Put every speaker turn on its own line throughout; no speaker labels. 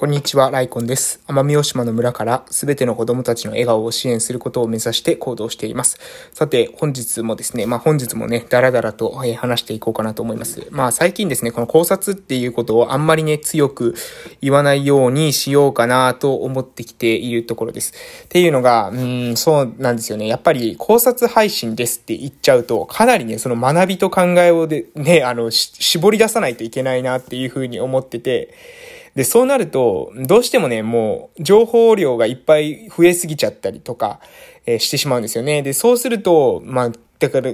こんにちは、ライコンです。奄美大島の村からすべての子供たちの笑顔を支援することを目指して行動しています。さて、本日もですね、まあ本日もね、だらだらと話していこうかなと思います。まあ最近ですね、この考察っていうことをあんまりね、強く言わないようにしようかなと思ってきているところです。っていうのが、うん、そうなんですよね。やっぱり考察配信ですって言っちゃうと、かなりね、その学びと考えをで、ね、あの、絞り出さないといけないなっていうふうに思ってて、で、そうなると、どうしてもね、もう、情報量がいっぱい増えすぎちゃったりとか、えー、してしまうんですよね。で、そうすると、まあ、だから、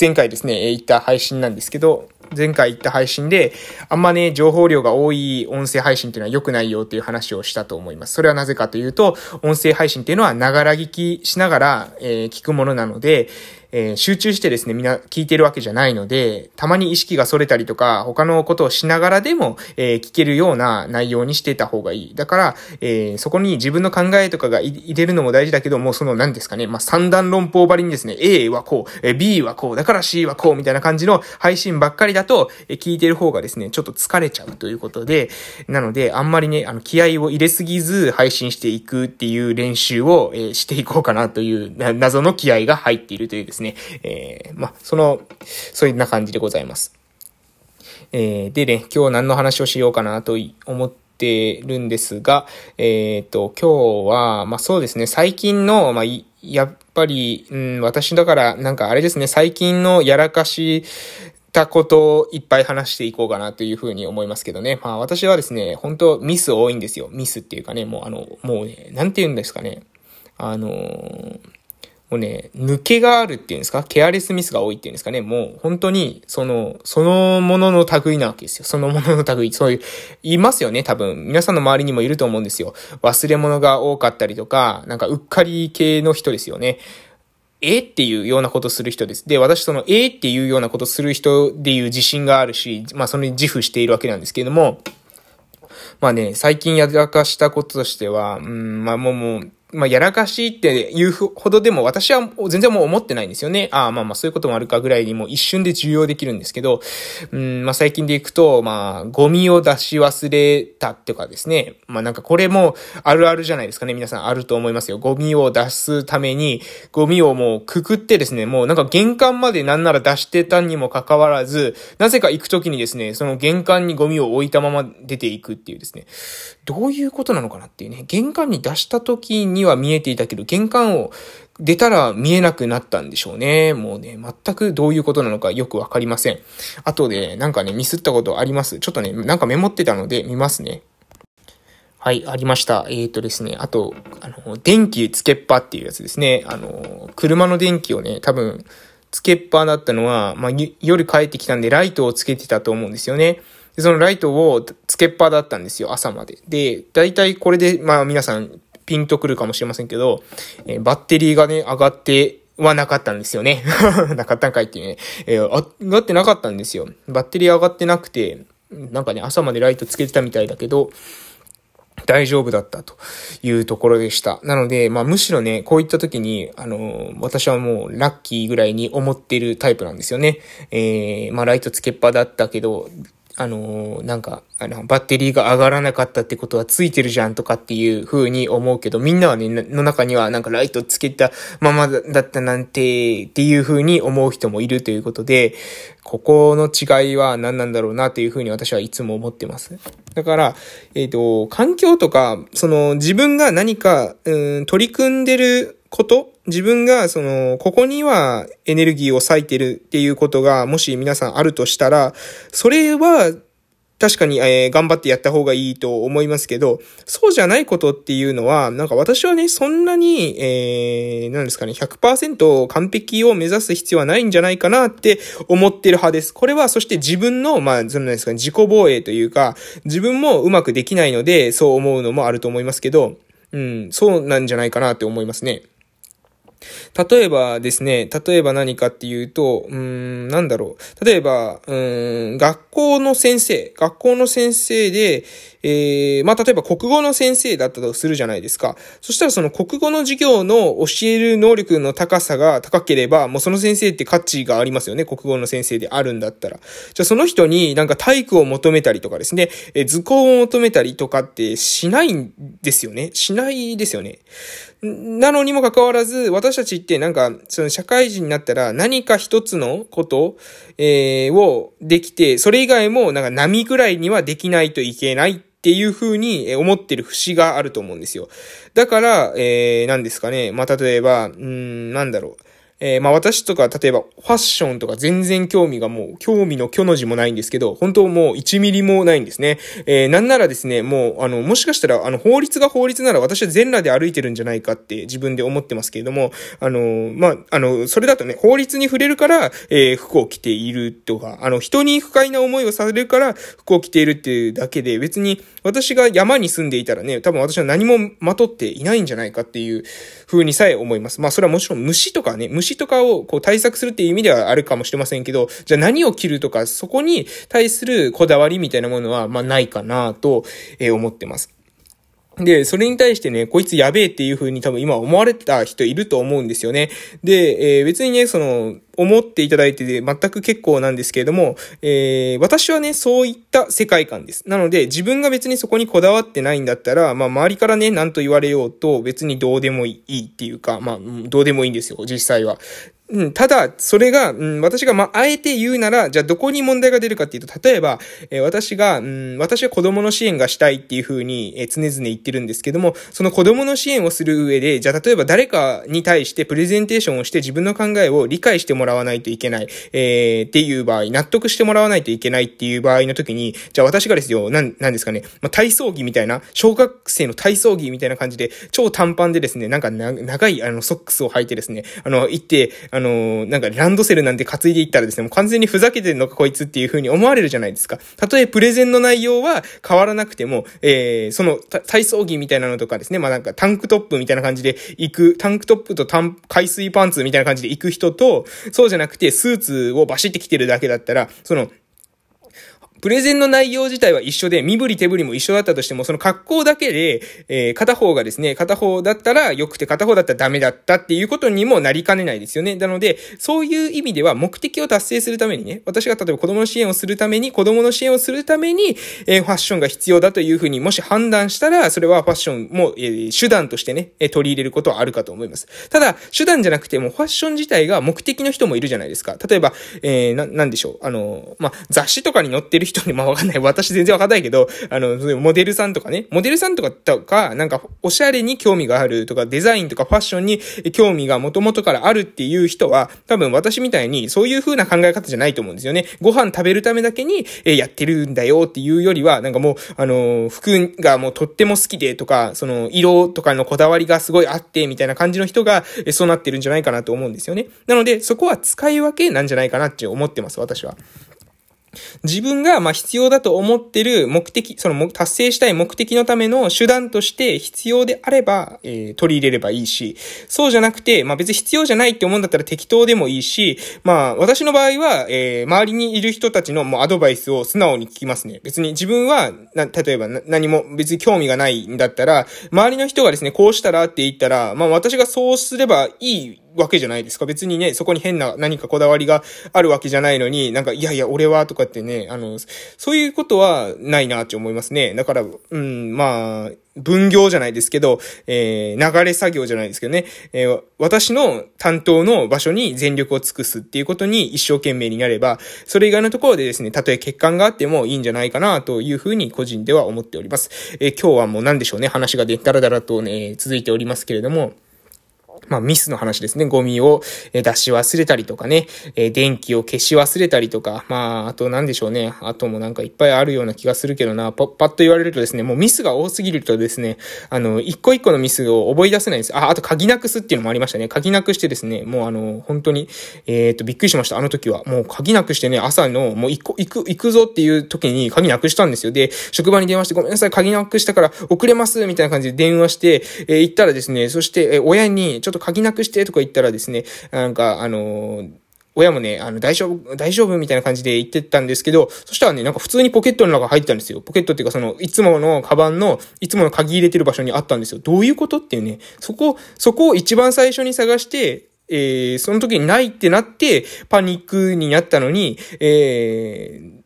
前回ですね、言った配信なんですけど、前回言った配信で、あんまね、情報量が多い音声配信っていうのは良くないよっていう話をしたと思います。それはなぜかというと、音声配信っていうのは、ながら聞きしながら、えー、聞くものなので、えー、集中してですね、みんな聞いてるわけじゃないので、たまに意識が逸れたりとか、他のことをしながらでも、えー、聞けるような内容にしてた方がいい。だから、えー、そこに自分の考えとかが入れるのも大事だけどもう、その何ですかね、まあ、三段論法ばりにですね、A はこう、え B はこう、だから C はこう、みたいな感じの配信ばっかりだと、え聞いてる方がですね、ちょっと疲れちゃうということで、なので、あんまりね、あの、気合を入れすぎず配信していくっていう練習を、え、していこうかなという、謎の気合が入っているというですね、ねえー、まあ、その、そういうな感じでございます。えー、でね、今日何の話をしようかなと思ってるんですが、えっ、ー、と、今日は、まあそうですね、最近の、まあ、やっぱり、うん、私だから、なんかあれですね、最近のやらかしたことをいっぱい話していこうかなというふうに思いますけどね。まあ私はですね、本当ミス多いんですよ。ミスっていうかね、もうあの、もうね、なんて言うんですかね。あのーもうね、抜けがあるっていうんですか？ケアレスミスが多いっていうんですかね？もう本当に、その、そのものの類なわけですよ。そのものの類。そういう、いますよね多分。皆さんの周りにもいると思うんですよ。忘れ物が多かったりとか、なんかうっかり系の人ですよね。えっていうようなことする人です。で、私そのえっていうようなことする人でいう自信があるし、まあそれに自負しているわけなんですけれども、まあね、最近やらかしたこととしては、うん、まあもうもう、まあ、やらかしいって言うほどでも私は全然もう思ってないんですよね。ああ、まあまあそういうこともあるかぐらいにもう一瞬で重要できるんですけど、うん、まあ最近でいくと、まあ、ゴミを出し忘れたっていうかですね。まあなんかこれもあるあるじゃないですかね。皆さんあると思いますよ。ゴミを出すために、ゴミをもうくくってですね、もうなんか玄関までなんなら出してたにもかかわらず、なぜか行くときにですね、その玄関にゴミを置いたまま出ていくっていうですね。どういうことなのかなっていうね。玄関に出したときにには見えていたけど、玄関を出たら見えなくなったんでしょうね。もうね、全くどういうことなのかよくわかりません。あとで、なんかね、ミスったことあります？ちょっとね、なんかメモってたので見ますね。はい、ありました。えっ、ー、とですね、あと、あの、電気つけっぱっていうやつですね。あの、車の電気をね、多分、つけっぱだったのは、まあ、夜帰ってきたんでライトをつけてたと思うんですよね。で、そのライトをつけっぱだったんですよ、朝まで。で、大体これで、まあ皆さんピンとくるかもしれませんけど、えー、バッテリーがね、上がってはなかったんですよね。なかったんかいってね。えー、上がってなかったんですよ。バッテリー上がってなくて、なんかね、朝までライトつけてたみたいだけど、大丈夫だったというところでした。なので、まあむしろね、こういった時に、あの私はもうラッキーぐらいに思ってるタイプなんですよね。えー、まあライトつけっぱだったけど、あのー、なんか、あの、バッテリーが上がらなかったってことはついてるじゃんとかっていう風に思うけど、みんなはね、の中にはなんかライトつけたままだったなんて、っていう風に思う人もいるということで、ここの違いは何なんだろうなという風に私はいつも思ってます。だから、えっ、ー、と、環境とか、その自分が何か、うん、取り組んでること自分が、その、ここにはエネルギーを割いてるっていうことが、もし皆さんあるとしたら、それは、確かに、えー、頑張ってやった方がいいと思いますけど、そうじゃないことっていうのは、なんか私はね、そんなに、えー、なんですかね、100%完璧を目指す必要はないんじゃないかなって思ってる派です。これは、そして自分の、まあ、そのですかね、自己防衛というか、自分もうまくできないので、そう思うのもあると思いますけど、うん、そうなんじゃないかなって思いますね。例えばですね、例えば何かっていうと、うん、なんだろう。例えば、うん、学校の先生、学校の先生で、えー、まあ、例えば国語の先生だったとするじゃないですか。そしたらその国語の授業の教える能力の高さが高ければ、もうその先生って価値がありますよね。国語の先生であるんだったら。じゃあその人になんか体育を求めたりとかですね、え図工を求めたりとかってしないんですよね。しないですよね。なのにもかかわらず、私たちってなんか、その社会人になったら何か一つのこと、えー、をできて、それ以外もなんか波ぐらいにはできないといけないっていうふうに思ってる節があると思うんですよ。だから、えー、何ですかね。まあ、例えば、うん、なんだろう。えー、まあ私とか、例えばファッションとか全然興味がもう、興味の虚の字もないんですけど、本当もう1ミリもないんですね。えー、なんならですね、もう、あの、もしかしたら、あの、法律が法律なら私は全裸で歩いてるんじゃないかって自分で思ってますけれども、あの、まあ、あの、それだとね、法律に触れるから、えー、服を着ているとか、あの、人に不快な思いをされるから服を着ているっていうだけで、別に私が山に住んでいたらね、多分私は何もまとっていないんじゃないかっていう風にさえ思います。まあ、それはもちろん虫とかね、虫とかをこう対策するっていう意味ではあるかもしれませんけど、じゃあ何を切るとか、そこに対するこだわりみたいなものは、まあないかなと、え思ってます。で、それに対してね、こいつやべえっていう風に多分今思われた人いると思うんですよね。で、えー、別にね、その、思っていただいて全く結構なんですけれども、えー、私はね、そういった世界観です。なので、自分が別にそこにこだわってないんだったら、まあ、周りからね、何と言われようと、別にどうでもいいっていうか、まあ、どうでもいいんですよ、実際は。ただ、それが、私が、まあ、あえて言うなら、じゃあどこに問題が出るかっていうと、例えば、私が、私は子供の支援がしたいっていうふうに、常々言ってるんですけども、その子供の支援をする上で、じゃあ例えば誰かに対してプレゼンテーションをして自分の考えを理解してももらわないといけない、えー、っていう場合、納得してもらわないといけないっていう場合の時に、じゃあ私がですよ、なん、なんですかね、まあ、体操着みたいな、小学生の体操着みたいな感じで、超短パンでですね、なんか長い、あの、ソックスを履いてですね、あの、行って、あの、なんかランドセルなんて担いでいったらですね、もう完全にふざけてんのかこいつっていう風に思われるじゃないですか。たとえプレゼンの内容は変わらなくても、えー、その体操着みたいなのとかですね、まあなんかタンクトップみたいな感じで行く、タンクトップとタン、海水パンツみたいな感じで行く人と、そうじゃなくてスーツをバシって着てるだけだったら、その、プレゼンの内容自体は一緒で、身振り手振りも一緒だったとしても、その格好だけで、えー、片方がですね、片方だったら良くて片方だったらダメだったっていうことにもなりかねないですよね。なので、そういう意味では目的を達成するためにね、私が例えば子供の支援をするために、子供の支援をするために、えー、ファッションが必要だというふうにもし判断したら、それはファッションも、えー、手段としてね、え取り入れることはあるかと思います。ただ、手段じゃなくてもファッション自体が目的の人もいるじゃないですか。例えば、えー、な、なんでしょう。あの、まあ、雑誌とかに載ってる人人に、まあ、わかんない。私全然わかんないけど、あの、モデルさんとかね、モデルさんとか、とか、なんか、おしゃれに興味があるとか、デザインとかファッションに興味がもともとからあるっていう人は、多分私みたいにそういう風な考え方じゃないと思うんですよね。ご飯食べるためだけに、えやってるんだよっていうよりは、なんかもう、あの、服がもうとっても好きでとか、その、色とかのこだわりがすごいあって、みたいな感じの人が、そうなってるんじゃないかなと思うんですよね。なので、そこは使い分けなんじゃないかなって思ってます、私は。自分が、ま、必要だと思ってる目的、その、達成したい目的のための手段として必要であれば、えー、取り入れればいいし、そうじゃなくて、まあ、別に必要じゃないって思うんだったら適当でもいいし、まあ、私の場合は、えー、周りにいる人たちのもうアドバイスを素直に聞きますね。別に自分は、な、例えば何も別に興味がないんだったら、周りの人がですね、こうしたらって言ったら、まあ、私がそうすればいいわけじゃないですか。別にね、そこに変な何かこだわりがあるわけじゃないのに、なんか、いやいや、俺はとかってね、あの、そういうことはないなって思いますね。だから、うん、まあ、分業じゃないですけど、えー、流れ作業じゃないですけどね、えー、私の担当の場所に全力を尽くすっていうことに一生懸命になれば、それ以外のところでですね、たとえ欠陥があってもいいんじゃないかなというふうに個人では思っております。えー、今日はもう何でしょうね、話がで、だらだらとね、続いておりますけれども、まあ、ミスの話ですね。ゴミを出し忘れたりとかね、え電気を消し忘れたりとか、まあ、あと何でしょうね。あともなんかいっぱいあるような気がするけどな、パッパッと言われるとですね、もうミスが多すぎるとですね、あの、一個一個のミスを覚え出せないんです。あ、あと鍵なくすっていうのもありましたね。鍵なくしてですね、もうあの、本当に、えっ、と、びっくりしました。あの時は。もう鍵なくしてね、朝の、もう行く、行く、行くぞっていう時に鍵なくしたんですよ。で、職場に電話して、ごめんなさい、鍵なくしたから遅れます、みたいな感じで電話して、えー、行ったらですね、そして、えー、親に、ちょょっと鍵なくしてとか言ったらですね、なんか、あのー親もね、あの、大丈夫、大丈夫みたいな感じで言ってたんですけど、そしたらね、なんか普通にポケットの中入ってたんですよ。ポケットっていうかその、いつものカバンの、いつもの鍵入れてる場所にあったんですよ。どういうことっていうね、そこ、そこを一番最初に探して、えー、その時にないってなって、パニックになったのに、えー、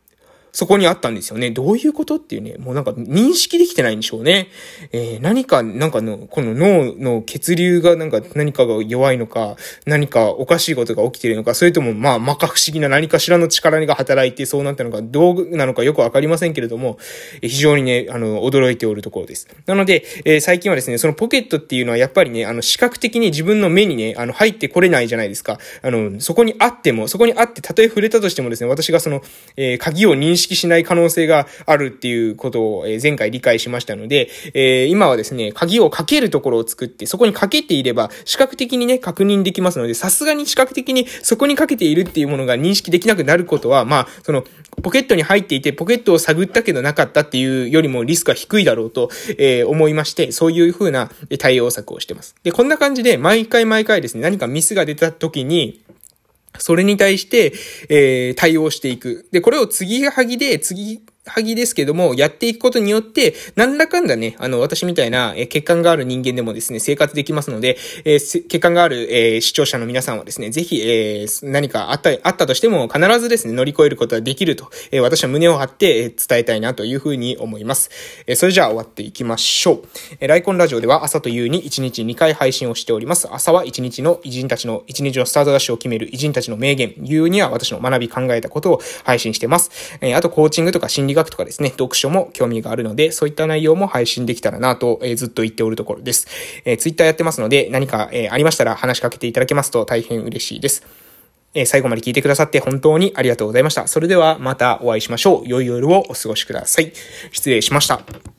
そこにあったんですよね。どういうことっていうね、もうなんか認識できてないんでしょうね。えー、何か、なんかの、この脳の血流がなんか何かが弱いのか、何かおかしいことが起きてるのか、それともまあ、まか不思議な何かしらの力が働いてそうなったのか、どうなのかよくわかりませんけれども、非常にね、あの、驚いておるところです。なので、えー、最近はですね、そのポケットっていうのはやっぱりね、あの、視覚的に自分の目にね、あの、入ってこれないじゃないですか。あの、そこにあっても、そこにあって、たとえ触れたとしてもですね、私がその、えー、鍵を認識識しない可能性があるっていうことを前回理解しましたので、え今はですね、鍵をかけるところを作って、そこにかけていれば、視覚的にね、確認できますので、さすがに視覚的にそこにかけているっていうものが認識できなくなることは、まあ、その、ポケットに入っていて、ポケットを探ったけどなかったっていうよりもリスクは低いだろうと、えー、思いまして、そういう風な対応策をしてます。で、こんな感じで、毎回毎回ですね、何かミスが出た時に、それに対して、えー、対応していく。で、これを次はぎで、次、はぎですけども、やっていくことによって、何らかんだね、あの、私みたいな、え血管がある人間でもですね、生活できますので、えー、血管がある、えー、視聴者の皆さんはですね、ぜひ、えー、何かあった、あったとしても、必ずですね、乗り越えることができると、え私は胸を張って、え伝えたいなというふうに思います。えそれじゃあ終わっていきましょう。えライコンラジオでは朝と夕に1日2回配信をしております。朝は1日の偉人たちの、1日のスタートダッシュを決める偉人たちの名言、夕には私の学び考えたことを配信してます。えあと、コーチングとか心理学とかですね、読書も興味があるので、そういった内容も配信できたらなと、えー、ずっと言っておるところです。えー、Twitter やってますので、何か、えー、ありましたら話しかけていただけますと大変嬉しいです。え、最後まで聞いてくださって本当にありがとうございました。それではまたお会いしましょう。良い夜をお過ごしください。失礼しました。